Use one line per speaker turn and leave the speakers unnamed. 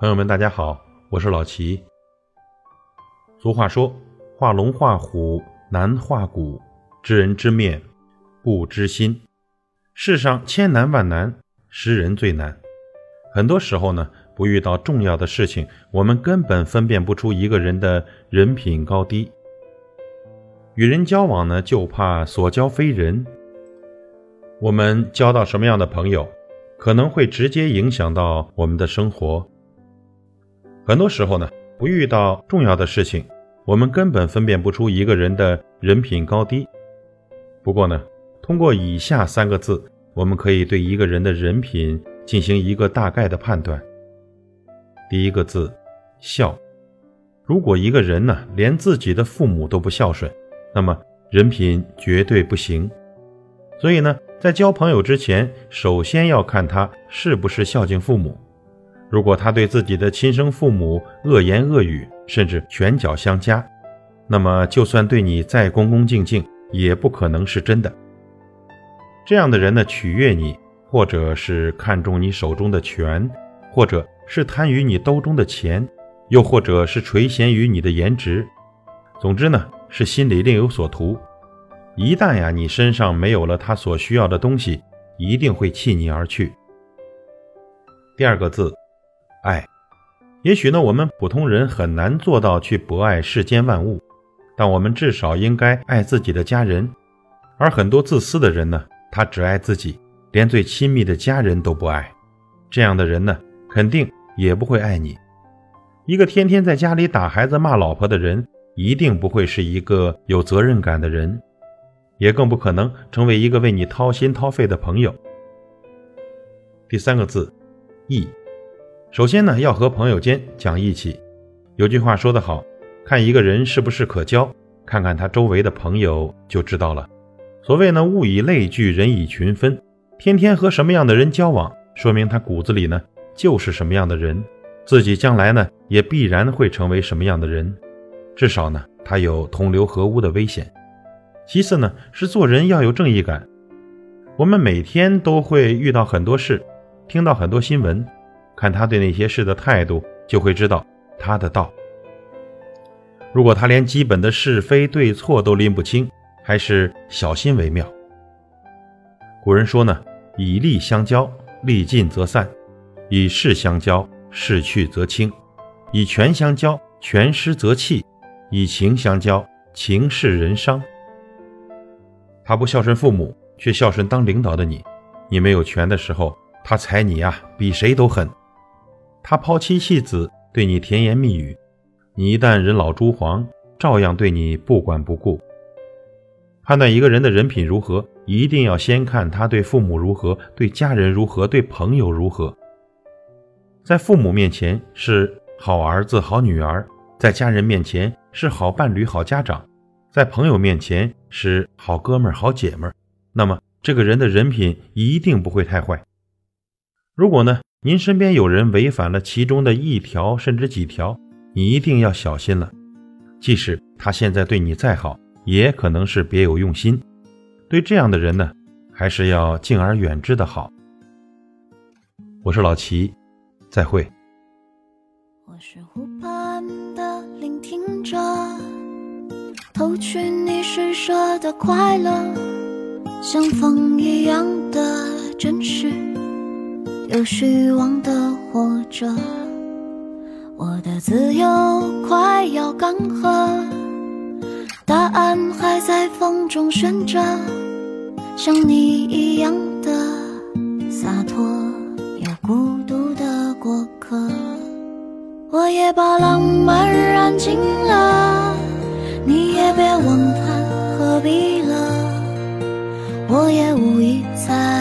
朋友们，大家好，我是老齐。俗话说：“画龙画虎难画骨，知人知面不知心。”世上千难万难，识人最难。很多时候呢，不遇到重要的事情，我们根本分辨不出一个人的人品高低。与人交往呢，就怕所交非人。我们交到什么样的朋友，可能会直接影响到我们的生活。很多时候呢，不遇到重要的事情，我们根本分辨不出一个人的人品高低。不过呢，通过以下三个字，我们可以对一个人的人品进行一个大概的判断。第一个字，孝。如果一个人呢，连自己的父母都不孝顺，那么人品绝对不行。所以呢，在交朋友之前，首先要看他是不是孝敬父母。如果他对自己的亲生父母恶言恶语，甚至拳脚相加，那么就算对你再恭恭敬敬，也不可能是真的。这样的人呢，取悦你，或者是看中你手中的权，或者是贪于你兜中的钱，又或者是垂涎于你的颜值，总之呢，是心里另有所图。一旦呀，你身上没有了他所需要的东西，一定会弃你而去。第二个字。爱，也许呢，我们普通人很难做到去博爱世间万物，但我们至少应该爱自己的家人。而很多自私的人呢，他只爱自己，连最亲密的家人都不爱。这样的人呢，肯定也不会爱你。一个天天在家里打孩子、骂老婆的人，一定不会是一个有责任感的人，也更不可能成为一个为你掏心掏肺的朋友。第三个字，义。首先呢，要和朋友间讲义气。有句话说得好，看一个人是不是可交，看看他周围的朋友就知道了。所谓呢，物以类聚，人以群分。天天和什么样的人交往，说明他骨子里呢就是什么样的人，自己将来呢也必然会成为什么样的人。至少呢，他有同流合污的危险。其次呢，是做人要有正义感。我们每天都会遇到很多事，听到很多新闻。看他对那些事的态度，就会知道他的道。如果他连基本的是非对错都拎不清，还是小心为妙。古人说呢：“以利相交，利尽则散；以势相交，势去则清；以权相交，权失则弃；以情相交，情逝人伤。”他不孝顺父母，却孝顺当领导的你。你没有权的时候，他踩你呀，比谁都狠。他抛妻弃子，对你甜言蜜语；你一旦人老珠黄，照样对你不管不顾。判断一个人的人品如何，一定要先看他对父母如何，对家人如何，对朋友如何。在父母面前是好儿子、好女儿；在家人面前是好伴侣、好家长；在朋友面前是好哥们儿、好姐们儿。那么，这个人的人品一定不会太坏。如果呢？您身边有人违反了其中的一条甚至几条，你一定要小心了。即使他现在对你再好，也可能是别有用心。对这样的人呢，还是要敬而远之的好。我是老齐，再会。
我是湖畔的聆听者，偷取你施舍的快乐，像风一样。有虚妄的活着，我的自由快要干涸，答案还在风中悬着，像你一样的洒脱又孤独的过客。我也把浪漫燃尽了，你也别问他何必了，我也无意再。